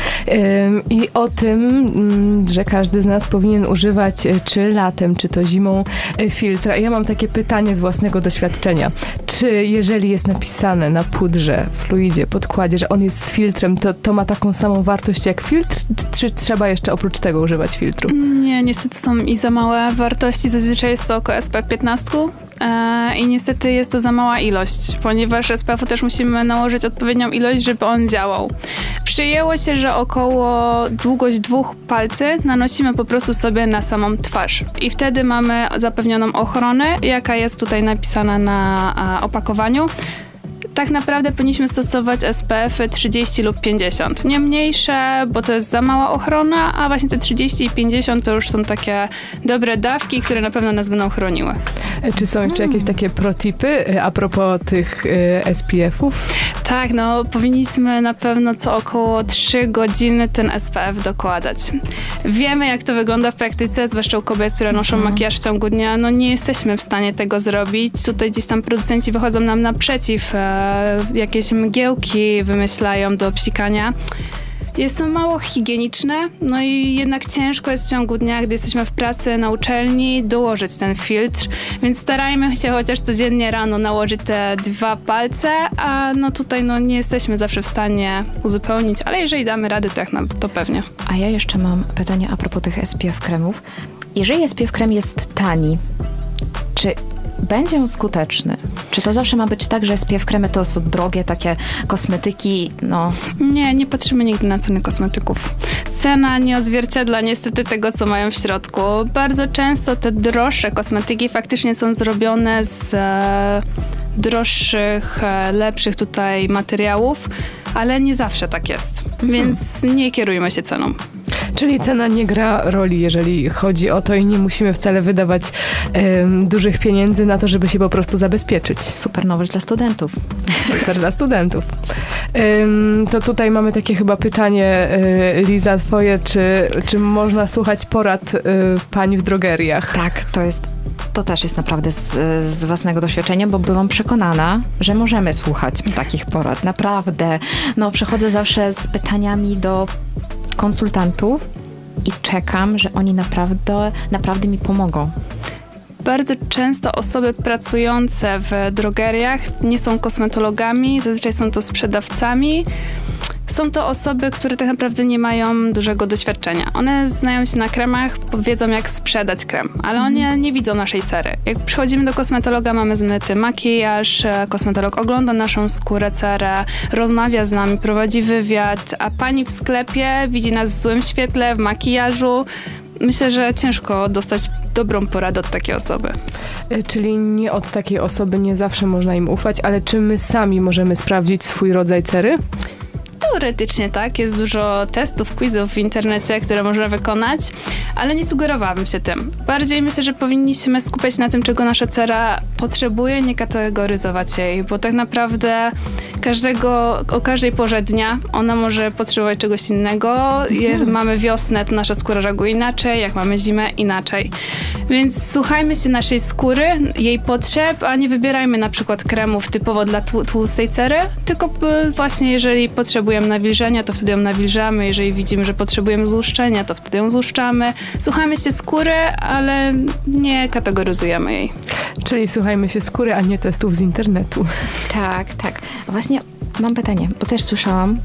i o tym, mm, że każdy z nas powinien używać y, czy latem, czy to zimą y, filtra. Ja mam takie pytanie z własnego doświadczenia. Czy jeżeli jest napisane na pudrze, fluidzie, podkładzie, że on jest z filtrem, to, to ma taką samą wartość jak filtr, czy trzeba jeszcze oprócz tego używać filtru? Nie, niestety są i za małe wartości. Zazwyczaj jest to około SPF 15 e, i niestety jest to za mała ilość, ponieważ SPF-u też musimy nałożyć odpowiednią ilość, żeby on działał. Przyjęło się, że około długość dwóch palcy nanosimy po prostu sobie na samą twarz i wtedy mamy zapewnioną ochronę, jaka jest tutaj napisana na opakowaniu. Tak naprawdę powinniśmy stosować SPF 30 lub 50. Nie mniejsze, bo to jest za mała ochrona, a właśnie te 30 i 50 to już są takie dobre dawki, które na pewno nas będą chroniły. E, Czy są jeszcze jakieś takie protipy y, a propos tych y, SPF-ów? Tak, no powinniśmy na pewno co około 3 godziny ten SPF dokładać. Wiemy, jak to wygląda w praktyce, zwłaszcza u kobiet, które noszą makijaż w ciągu dnia. No nie jesteśmy w stanie tego zrobić. Tutaj gdzieś tam producenci wychodzą nam naprzeciw, e, jakieś mgiełki wymyślają do psikania. Jest to mało higieniczne, no i jednak ciężko jest w ciągu dnia, gdy jesteśmy w pracy, na uczelni, dołożyć ten filtr, więc starajmy się chociaż codziennie rano nałożyć te dwa palce, a no tutaj no nie jesteśmy zawsze w stanie uzupełnić, ale jeżeli damy radę, to jak to pewnie. A ja jeszcze mam pytanie a propos tych SPF kremów. Jeżeli SPF krem jest tani, czy będzie on skuteczny? Czy to zawsze ma być tak, że SPF kremy to są drogie takie kosmetyki, no Nie, nie patrzymy nigdy na ceny kosmetyków. Cena nie odzwierciedla niestety tego, co mają w środku. Bardzo często te droższe kosmetyki faktycznie są zrobione z e, droższych, e, lepszych tutaj materiałów, ale nie zawsze tak jest. Więc nie kierujmy się ceną. Czyli cena nie gra roli, jeżeli chodzi o to i nie musimy wcale wydawać em, dużych pieniędzy na to, żeby się po prostu zabezpieczyć. super nowość dla studentów. Super dla studentów. Em, to tutaj mamy takie chyba pytanie, y, Liza, twoje, czy, czy można słuchać porad y, pań w drogeriach? Tak, to jest. To też jest naprawdę z, z własnego doświadczenia, bo byłam przekonana, że możemy słuchać takich porad. Naprawdę. No, przychodzę zawsze z pytaniami do konsultantów i czekam, że oni naprawdę, naprawdę mi pomogą. Bardzo często osoby pracujące w drogeriach nie są kosmetologami, zazwyczaj są to sprzedawcami. Są to osoby, które tak naprawdę nie mają dużego doświadczenia. One znają się na kremach, wiedzą jak sprzedać krem, ale one nie widzą naszej cery. Jak przychodzimy do kosmetologa, mamy zmyty makijaż, e, kosmetolog ogląda naszą skórę, cerę, rozmawia z nami, prowadzi wywiad, a pani w sklepie widzi nas w złym świetle, w makijażu. Myślę, że ciężko dostać dobrą poradę od takiej osoby. Y, Czyli nie od takiej osoby nie zawsze można im ufać, ale czy my sami możemy sprawdzić swój rodzaj cery? Teoretycznie tak, jest dużo testów, quizów w internecie, które można wykonać, ale nie sugerowałabym się tym. Bardziej myślę, że powinniśmy skupiać na tym, czego nasza cera potrzebuje, nie kategoryzować jej, bo tak naprawdę każdego, o każdej porze dnia ona może potrzebować czegoś innego. Jest, mamy wiosnę, to nasza skóra reaguje inaczej, jak mamy zimę inaczej. Więc słuchajmy się naszej skóry, jej potrzeb, a nie wybierajmy na przykład kremów typowo dla tłu- tłustej cery, tylko właśnie jeżeli potrzebujemy nawilżenia, to wtedy ją nawilżamy, jeżeli widzimy, że potrzebujemy złuszczenia, to wtedy ją złuszczamy. Słuchajmy się skóry, ale nie kategoryzujemy jej. Czyli słuchajmy się skóry, a nie testów z internetu. Tak, tak. Właśnie mam pytanie, bo też słyszałam,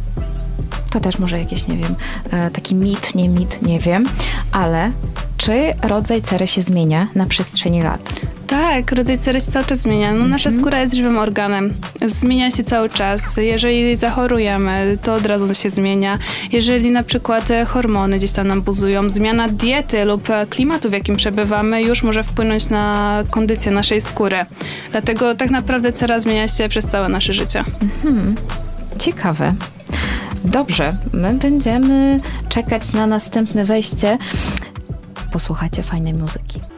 to też może jakiś, nie wiem, e, taki mit, nie mit, nie wiem, ale czy rodzaj cery się zmienia na przestrzeni lat? Tak, rodzaj cery się cały czas zmienia. No, nasza skóra jest żywym organem. Zmienia się cały czas. Jeżeli zachorujemy, to od razu się zmienia. Jeżeli na przykład e, hormony gdzieś tam nam buzują, zmiana diety lub e, klimatu, w jakim przebywamy, już może wpłynąć na kondycję naszej skóry. Dlatego tak naprawdę cera zmienia się przez całe nasze życie. Ciekawe. Dobrze, my będziemy czekać na następne wejście. Posłuchajcie fajnej muzyki.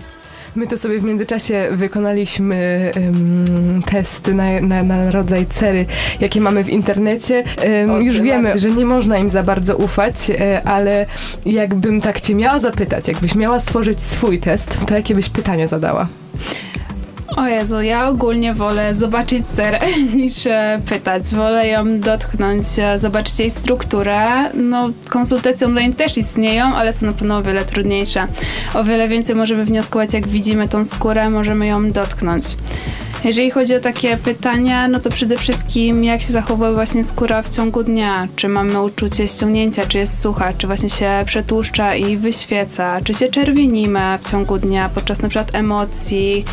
My to sobie w międzyczasie wykonaliśmy um, testy na, na, na rodzaj cery, jakie mamy w internecie. Um, już wiemy, że nie można im za bardzo ufać, e, ale jakbym tak cię miała zapytać, jakbyś miała stworzyć swój test, to jakie byś pytania zadała? O Jezu, ja ogólnie wolę zobaczyć cerę niż e, pytać. Wolę ją dotknąć, e, zobaczyć jej strukturę. No, konsultacje online też istnieją, ale są na pewno o wiele trudniejsze. O wiele więcej możemy wnioskować, jak widzimy tą skórę, możemy ją dotknąć. Jeżeli chodzi o takie pytania, no to przede wszystkim jak się zachowuje właśnie skóra w ciągu dnia? Czy mamy uczucie ściągnięcia, czy jest sucha, czy właśnie się przetłuszcza i wyświeca, czy się czerwienimy w ciągu dnia podczas przykład emocji,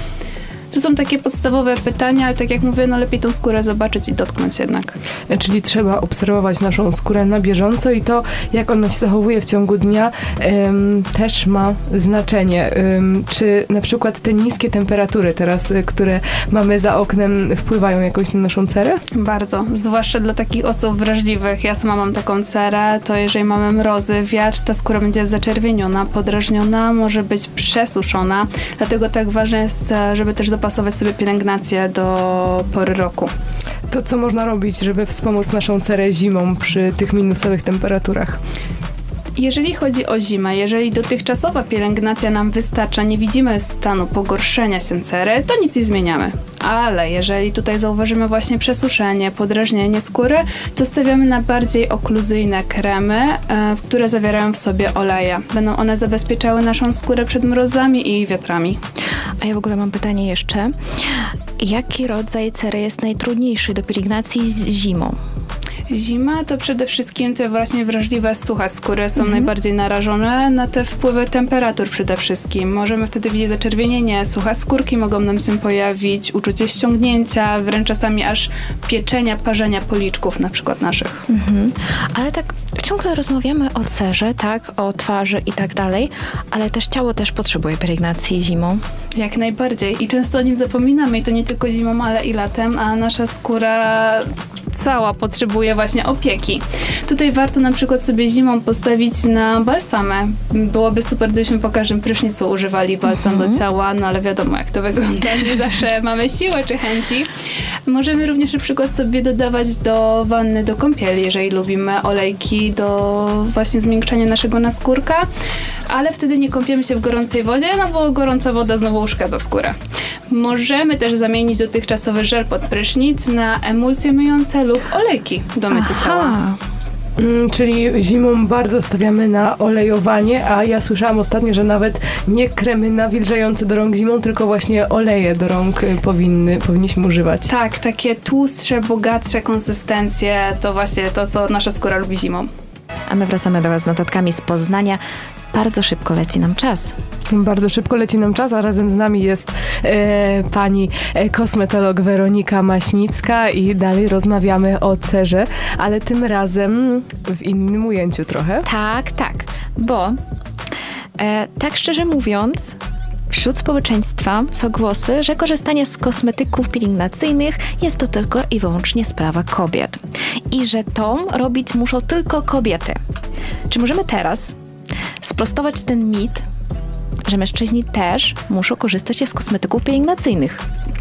to są takie podstawowe pytania, ale tak jak mówię, no lepiej tą skórę zobaczyć i dotknąć jednak. Czyli trzeba obserwować naszą skórę na bieżąco i to, jak ona się zachowuje w ciągu dnia, ym, też ma znaczenie. Ym, czy na przykład te niskie temperatury teraz, y, które mamy za oknem, wpływają jakoś na naszą cerę? Bardzo, zwłaszcza dla takich osób wrażliwych. Ja sama mam taką cerę, to jeżeli mamy mrozy, wiatr, ta skóra będzie zaczerwieniona, podrażniona, może być przesuszona. Dlatego tak ważne jest, e, żeby też do dopasować sobie pielęgnację do pory roku. To co można robić, żeby wspomóc naszą cerę zimą przy tych minusowych temperaturach? Jeżeli chodzi o zimę, jeżeli dotychczasowa pielęgnacja nam wystarcza, nie widzimy stanu pogorszenia się cery, to nic nie zmieniamy. Ale jeżeli tutaj zauważymy właśnie przesuszenie, podrażnienie skóry, to stawiamy na bardziej okluzyjne kremy, e, które zawierają w sobie oleje. Będą one zabezpieczały naszą skórę przed mrozami i wiatrami. A ja w ogóle mam pytanie jeszcze. Jaki rodzaj cery jest najtrudniejszy do pielęgnacji z zimą? Zima to przede wszystkim te właśnie wrażliwe, suche skóry są mhm. najbardziej narażone na te wpływy temperatur przede wszystkim. Możemy wtedy widzieć zaczerwienienie, suche skórki mogą nam się pojawić, uczucie ściągnięcia, wręcz czasami aż pieczenia, parzenia policzków na przykład naszych. Mhm. Ale tak ciągle rozmawiamy o cerze, tak, o twarzy i tak dalej, ale też ciało też potrzebuje pielęgnacji zimą. Jak najbardziej i często o nim zapominamy i to nie tylko zimą, ale i latem, a nasza skóra cała potrzebuje właśnie opieki. Tutaj warto na przykład sobie zimą postawić na balsamę. Byłoby super, gdybyśmy po każdym prysznicu używali balsam mhm. do ciała, no ale wiadomo jak to wygląda, nie zawsze mamy siłę czy chęci. Możemy również na przykład sobie dodawać do wanny, do kąpieli, jeżeli lubimy olejki do właśnie zmiękczenia naszego naskórka, ale wtedy nie kąpiemy się w gorącej wodzie, no bo gorąca woda znowu uszkadza skórę. Możemy też zamienić dotychczasowy żel pod prysznic na emulsje myjące lub olejki do mycia ciała. Mm, czyli zimą bardzo stawiamy na olejowanie, a ja słyszałam ostatnio, że nawet nie kremy nawilżające do rąk zimą, tylko właśnie oleje do rąk y, powinny, powinniśmy używać. Tak, takie tłustsze, bogatsze konsystencje to właśnie to, co nasza skóra lubi zimą. A my wracamy do Was z notatkami z Poznania. Bardzo szybko leci nam czas. Bardzo szybko leci nam czas, a razem z nami jest e, pani e, kosmetolog Weronika Maśnicka i dalej rozmawiamy o cerze, ale tym razem w innym ujęciu trochę. Tak, tak, bo e, tak szczerze mówiąc, Wśród społeczeństwa są głosy, że korzystanie z kosmetyków pielęgnacyjnych jest to tylko i wyłącznie sprawa kobiet. I że to robić muszą tylko kobiety. Czy możemy teraz sprostować ten mit, że mężczyźni też muszą korzystać z kosmetyków pielęgnacyjnych.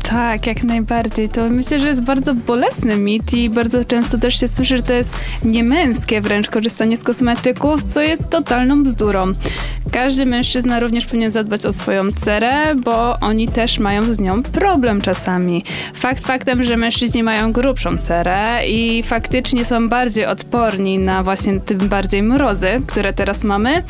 Tak, jak najbardziej. To myślę, że jest bardzo bolesny mit i bardzo często też się słyszy, że to jest niemęskie wręcz korzystanie z kosmetyków, co jest totalną bzdurą. Każdy mężczyzna również powinien zadbać o swoją cerę, bo oni też mają z nią problem czasami. Fakt faktem, że mężczyźni mają grubszą cerę i faktycznie są bardziej odporni na właśnie tym bardziej mrozy, które teraz mamy,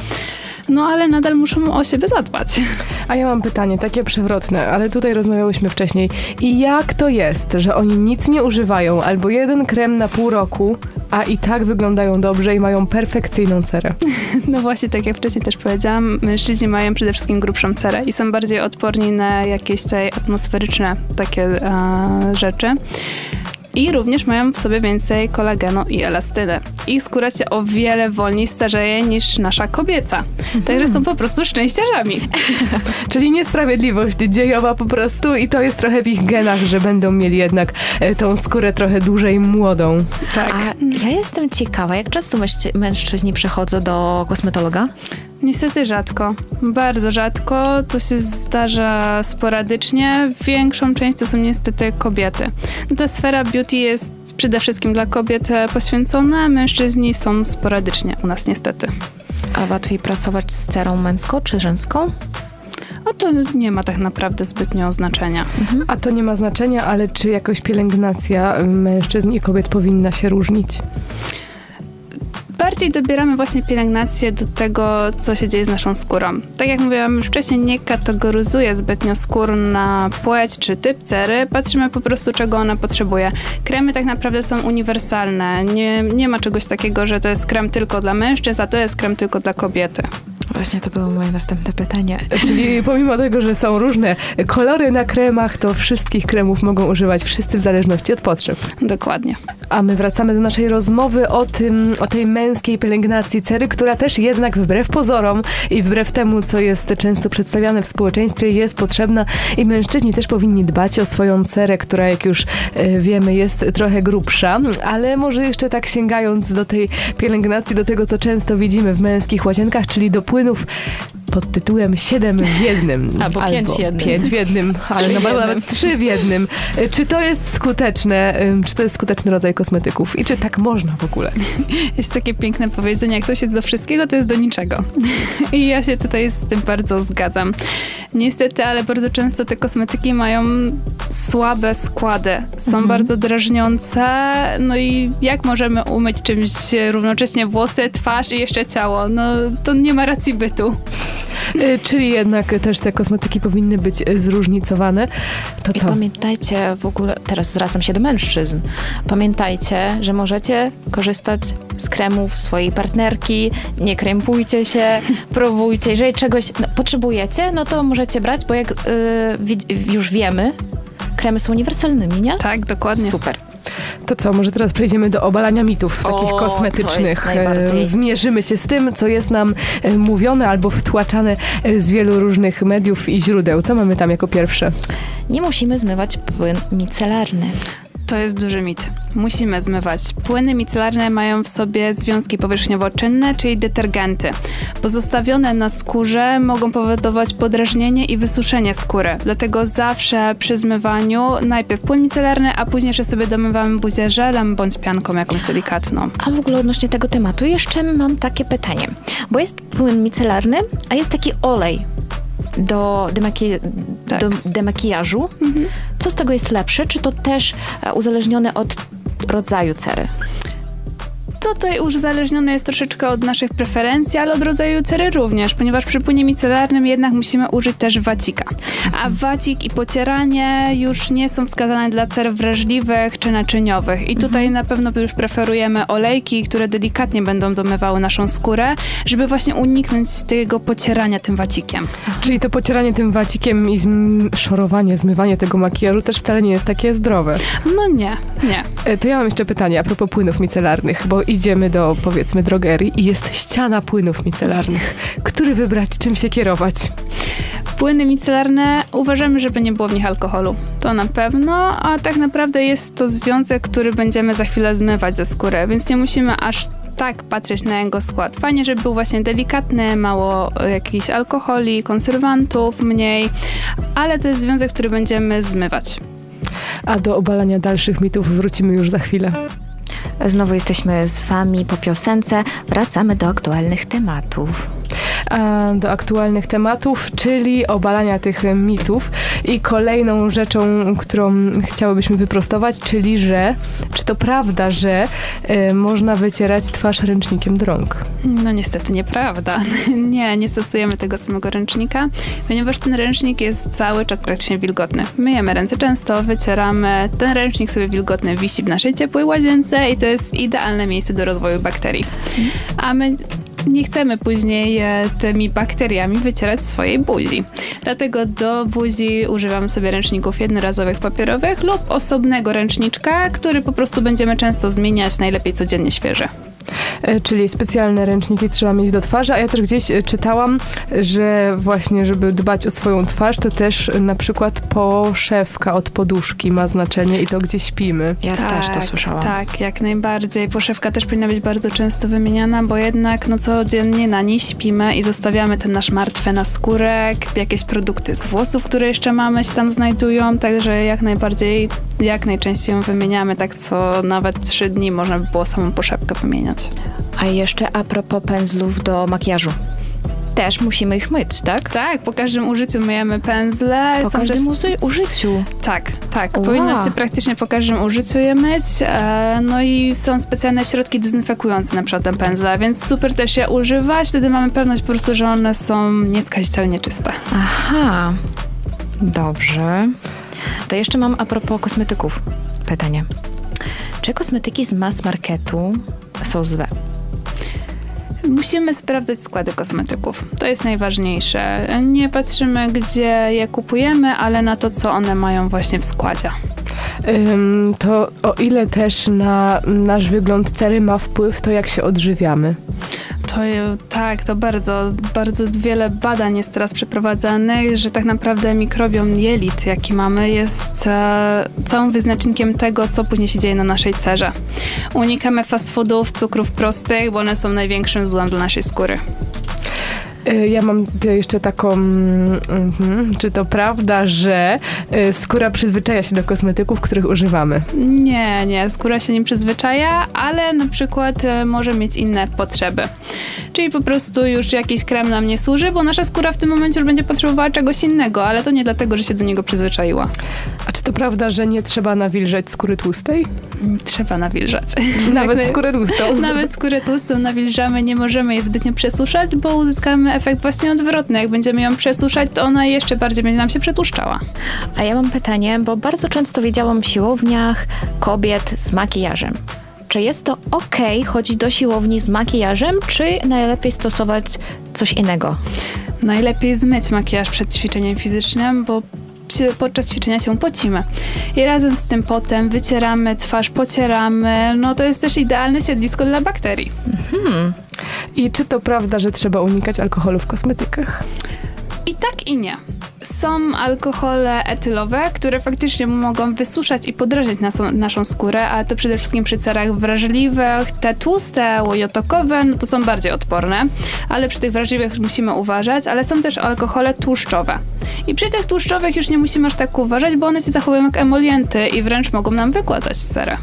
no ale nadal muszą o siebie zadbać. A ja mam pytanie, takie przewrotne, ale tutaj rozmawiałyśmy wcześniej. I jak to jest, że oni nic nie używają, albo jeden krem na pół roku, a i tak wyglądają dobrze i mają perfekcyjną cerę? No właśnie, tak jak wcześniej też powiedziałam, mężczyźni mają przede wszystkim grubszą cerę i są bardziej odporni na jakieś tutaj atmosferyczne takie a, rzeczy. I również mają w sobie więcej kolagenu i elastyny. Ich skóra się o wiele wolniej starzeje niż nasza kobieca. Także są po prostu szczęściarzami. Czyli niesprawiedliwość dziejowa po prostu i to jest trochę w ich genach, że będą mieli jednak e, tą skórę trochę dłużej młodą. Tak. A ja jestem ciekawa, jak często mężczy- mężczyźni przychodzą do kosmetologa? Niestety rzadko, bardzo rzadko. To się zdarza sporadycznie. Większą część to są niestety kobiety. No ta sfera beauty jest przede wszystkim dla kobiet e, poświęcona, mężczyźni są sporadycznie u nas niestety. A łatwiej pracować z cerą męską czy żeńską? A to nie ma tak naprawdę zbytnio znaczenia. A to nie ma znaczenia, ale czy jakoś pielęgnacja mężczyzn i kobiet powinna się różnić? Bardziej dobieramy właśnie pielęgnację do tego, co się dzieje z naszą skórą. Tak jak mówiłam już wcześniej, nie kategoryzuję zbytnio skór na płeć czy typ cery. Patrzymy po prostu, czego ona potrzebuje. Kremy tak naprawdę są uniwersalne. Nie, nie ma czegoś takiego, że to jest krem tylko dla mężczyzn, a to jest krem tylko dla kobiety. Właśnie to było moje następne pytanie. Czyli pomimo tego, że są różne kolory na kremach, to wszystkich kremów mogą używać wszyscy w zależności od potrzeb. Dokładnie. A my wracamy do naszej rozmowy o tym, o tej męskiej pielęgnacji cery, która też jednak wbrew pozorom i wbrew temu, co jest często przedstawiane w społeczeństwie, jest potrzebna i mężczyźni też powinni dbać o swoją cerę, która jak już e, wiemy jest trochę grubsza, ale może jeszcze tak sięgając do tej pielęgnacji, do tego, co często widzimy w męskich łazienkach, czyli do płynów pod tytułem 7 w jednym. Albo pięć w jednym. 5 w jednym, ale Trzy no jednym. nawet 3 w jednym. E, Czy to jest skuteczne? Czy to jest skuteczny rodzaj kosmetyków? I czy tak można w ogóle? Jest takie piękne powiedzenie, jak coś jest do wszystkiego, to jest do niczego. I ja się tutaj z tym bardzo zgadzam. Niestety, ale bardzo często te kosmetyki mają słabe składy. Są bardzo drażniące. No i jak możemy umyć czymś równocześnie włosy, twarz i jeszcze ciało? No to nie ma racji bytu. Y, Czyli jednak też te kosmetyki powinny być zróżnicowane. To I co? pamiętajcie w ogóle, teraz zwracam się do mężczyzn, pamiętajcie, że możecie korzystać z kremów swojej partnerki, nie krępujcie się, próbujcie. Jeżeli czegoś no, potrzebujecie, no to możecie brać, bo jak y, wi- już wiemy, kremy są uniwersalnymi, nie? Tak, dokładnie. Super. To co, może teraz przejdziemy do obalania mitów O, takich kosmetycznych. E, Zmierzymy się z tym, co jest nam e, mówione albo wtłaczane e, z wielu różnych mediów i źródeł. Co mamy tam jako pierwsze? Nie musimy zmywać płyn micelarny. To jest duży mit. Musimy zmywać. Płyny micelarne mają w sobie związki powierzchniowo-czynne, czyli detergenty. Pozostawione na skórze mogą powodować podrażnienie i wysuszenie skóry. Dlatego zawsze przy zmywaniu najpierw płyn micelarny, a później jeszcze sobie domywamy buzię żelem bądź pianką jakąś delikatną. A w ogóle odnośnie tego tematu jeszcze mam takie pytanie. Bo jest płyn micelarny, a jest taki olej do, demaki- Tak. do demakijażu. Co z tego jest lepsze? Czy to też e, uzależnione od rodzaju cery? Tutaj uzależnione jest troszeczkę od naszych preferencji, ale od rodzaju cery również, ponieważ przy płynie micelarnym jednak musimy użyć też wacika. A wacik i pocieranie już nie są wskazane dla cer wrażliwych czy naczyniowych. I tutaj na pewno już preferujemy olejki, które delikatnie będą domywały naszą skórę, żeby właśnie uniknąć tego pocierania tym wacikiem. Czyli to pocieranie tym wacikiem i zm- szorowanie, zmywanie tego makijażu też wcale nie jest takie zdrowe. No nie, nie. E, To ja mam jeszcze pytanie a propos płynów micelarnych, bo idziemy do powiedzmy drogerii i jest ściana płynów micelarnych. Który wybrać, czym się kierować? Płyny micelarne uważamy, żeby nie było w nich alkoholu. To na pewno, a tak naprawdę jest to związek, który będziemy za chwilę zmywać ze skóry, więc nie musimy aż tak patrzeć na jego skład. Fajnie, żeby był właśnie delikatny, mało e, jakichś alkoholi, konserwantów, mniej, ale to jest związek, który będziemy zmywać. A do obalania dalszych mitów wrócimy już za chwilę. Znowu jesteśmy z wami po piosence. Wracamy do aktualnych tematów. Do aktualnych tematów, czyli obalania tych mitów. I kolejną rzeczą, którą chciałybyśmy wyprostować, czyli że, czy to prawda, że e, można wycierać twarz ręcznikiem do rąk? No niestety nieprawda. Nie, nie stosujemy tego samego ręcznika, ponieważ ten ręcznik jest cały czas praktycznie wilgotny. Myjemy ręce często, wycieramy. Ten ręcznik sobie wilgotny wisi w naszej ciepłej łazience i to jest idealne miejsce do rozwoju bakterii. A my nie chcemy później e, tymi bakteriami wycierać swojej buzi. Dlatego do buzi używamy sobie ręczników jednorazowych papierowych lub osobnego ręczniczka, który po prostu będziemy często zmieniać, najlepiej codziennie świeży. E, Czyli specjalne ręczniki trzeba mieć do twarzy, a ja też gdzieś e, czytałam, że właśnie, żeby dbać o swoją twarz, to też e, na przykład poszewka od poduszki ma znaczenie i to, gdzie śpimy. Ja też to słyszałam. Tak, jak najbardziej. Poszewka też powinna być bardzo często wymieniana, bo jednak no codziennie na niej śpimy i zostawiamy ten nasz martwy naskórek, jakieś produkty z włosów, które jeszcze mamy się tam znajdują, także jak najbardziej, jak najczęściej ją wymieniamy, tak co nawet trzy dni można by było samą poszewkę wymieniać. A jeszcze a propos pędzlów do makijażu. Też musimy ich myć, tak? Tak, po każdym użyciu myjemy pędzle. Po Są każdym też- użyciu. Tak, tak. Wow. Powinno się praktycznie po każdym użyciu je myć. E, no i są specjalne środki dezynfekujące na przykład ten pędzle, więc super też je używać. Wtedy mamy pewność po prostu, że one są nieskazitelnie czyste. Aha, dobrze. To jeszcze mam a propos kosmetyków pytanie. Czy kosmetyki z mass marketu są złe? Musimy sprawdzać składy kosmetyków. To jest najważniejsze. Nie patrzymy, gdzie je kupujemy, ale na to, co one mają właśnie w składzie. To o ile też na nasz wygląd cery ma wpływ to, jak się odżywiamy. To tak, to bardzo, bardzo wiele badań jest teraz przeprowadzanych, że tak naprawdę mikrobiom jelit, jaki mamy, jest e, całym wyznacznikiem tego, co później się dzieje na naszej cerze. Unikamy fast foodów, cukrów prostych, bo one są największym złem dla naszej skóry. Y, Ja mam jeszcze taką, mm, mhm, czy to prawda, że y, skóra przyzwyczaja się do kosmetyków, których używamy? Nie, nie, skóra się nim przyzwyczaja, ale na przykład e, może mieć inne potrzeby. Czyli po prostu już jakiś krem nam nie służy, bo nasza skóra w tym momencie już będzie potrzebowała czegoś innego, ale to nie dlatego, że się do niego przyzwyczaiła. A czy to prawda, że nie trzeba nawilżać skóry tłustej? Trzeba nawilżać. Nawet skórę tłustą. Nawet skórę tłustą nawilżamy, nie możemy jej zbytnio przesuszać, bo uzyskamy efekt właśnie odwrotny. Jak będziemy ją przesuszać, to ona jeszcze bardziej będzie nam się przetłuszczała. A ja mam pytanie, bo bardzo często widziałam w siłowniach kobiet z makijażem. Czy jest to ok chodzić do siłowni z makijażem, czy najlepiej stosować coś innego? Najlepiej zmyć makijaż przed ćwiczeniem fizycznym, bo podczas ćwiczenia się pocimy. I razem z tym potem wycieramy twarz, pocieramy. No to jest też idealne siedlisko dla bakterii. I czy to prawda, że trzeba unikać alkoholu w kosmetykach? I tak i nie. Są alkohole etylowe, które faktycznie mogą wysuszać i podrażniać naszą, naszą skórę, ale to przede wszystkim przy cerach wrażliwych. Te tłuste, łojotokowe, no to są bardziej odporne, ale przy tych wrażliwych musimy uważać, ale są też alkohole tłuszczowe. I przy tych tłuszczowych już nie musimy aż tak uważać, bo one się zachowują jak emolienty i wręcz mogą nam wykładać cerę.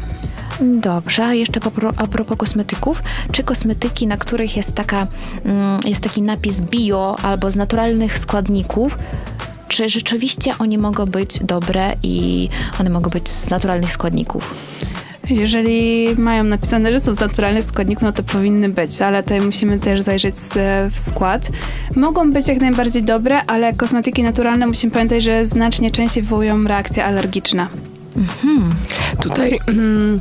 Dobrze, a jeszcze a propos kosmetyków, czy kosmetyki, na których jest taka, mm, jest taki napis bio albo z naturalnych składników, czy rzeczywiście oni mogą być dobre i one mogą być z naturalnych składników? Jeżeli mają napisane, że są z naturalnych składników, no to powinny być, ale tutaj musimy też zajrzeć w skład. Mogą być jak najbardziej dobre, ale kosmetyki naturalne musimy pamiętać, że znacznie częściej wywołują reakcje alergiczne. Tutaj mm,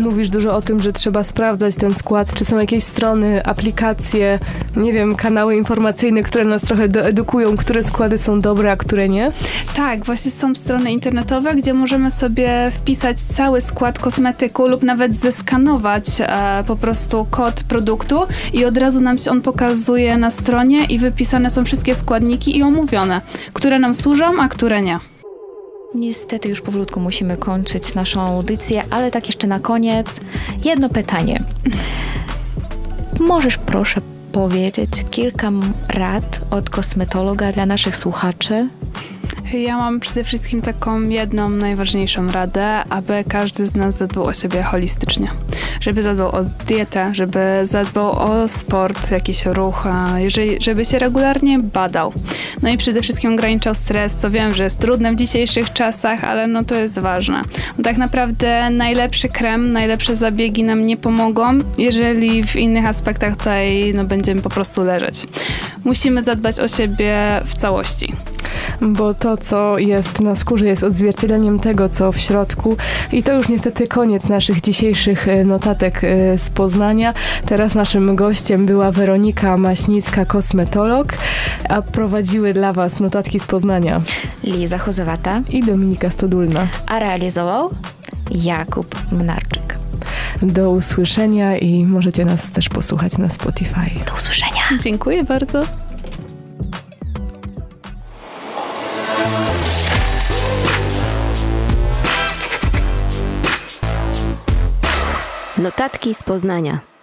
mówisz dużo o tym, że trzeba sprawdzać ten skład, czy są jakieś strony, aplikacje, nie wiem, kanały informacyjne, które nas trochę doedukują, które składy są dobre, a które nie. Tak, właśnie są strony internetowe, gdzie możemy sobie wpisać cały skład kosmetyku lub nawet zeskanować e, po prostu kod produktu i od razu nam się on pokazuje na stronie i wypisane są wszystkie składniki i omówione, które nam służą, a które nie. Niestety już powolutku musimy kończyć naszą audycję, ale tak jeszcze na koniec jedno pytanie. Możesz proszę powiedzieć kilka rad od kosmetologa dla naszych słuchaczy? Ja mam przede wszystkim taką jedną najważniejszą radę, aby każdy z nas zadbał o siebie holistycznie. Żeby zadbał o dietę, żeby zadbał o sport, jakiś ruch, jeżeli, żeby się regularnie badał. No i przede wszystkim ograniczał stres, co wiem, że jest trudne w dzisiejszych czasach, ale no to jest ważne. Bo tak naprawdę najlepszy krem, najlepsze zabiegi nam nie pomogą, jeżeli w innych aspektach tutaj no, będziemy po prostu leżeć. Musimy zadbać o siebie w całości. Bo to, co jest na skórze, jest odzwierciedleniem tego, co w środku. I to już niestety koniec naszych dzisiejszych e, notatek e, z Poznania. Teraz naszym gościem była Weronika Maśnicka, kosmetolog, a prowadziły dla Was notatki z Poznania Liza Chozowata, i Dominika Stodulna. a realizował Jakub Mnarczyk. Do usłyszenia i możecie nas też posłuchać na Spotify. Do usłyszenia. Dziękuję bardzo. Notatki z Poznania.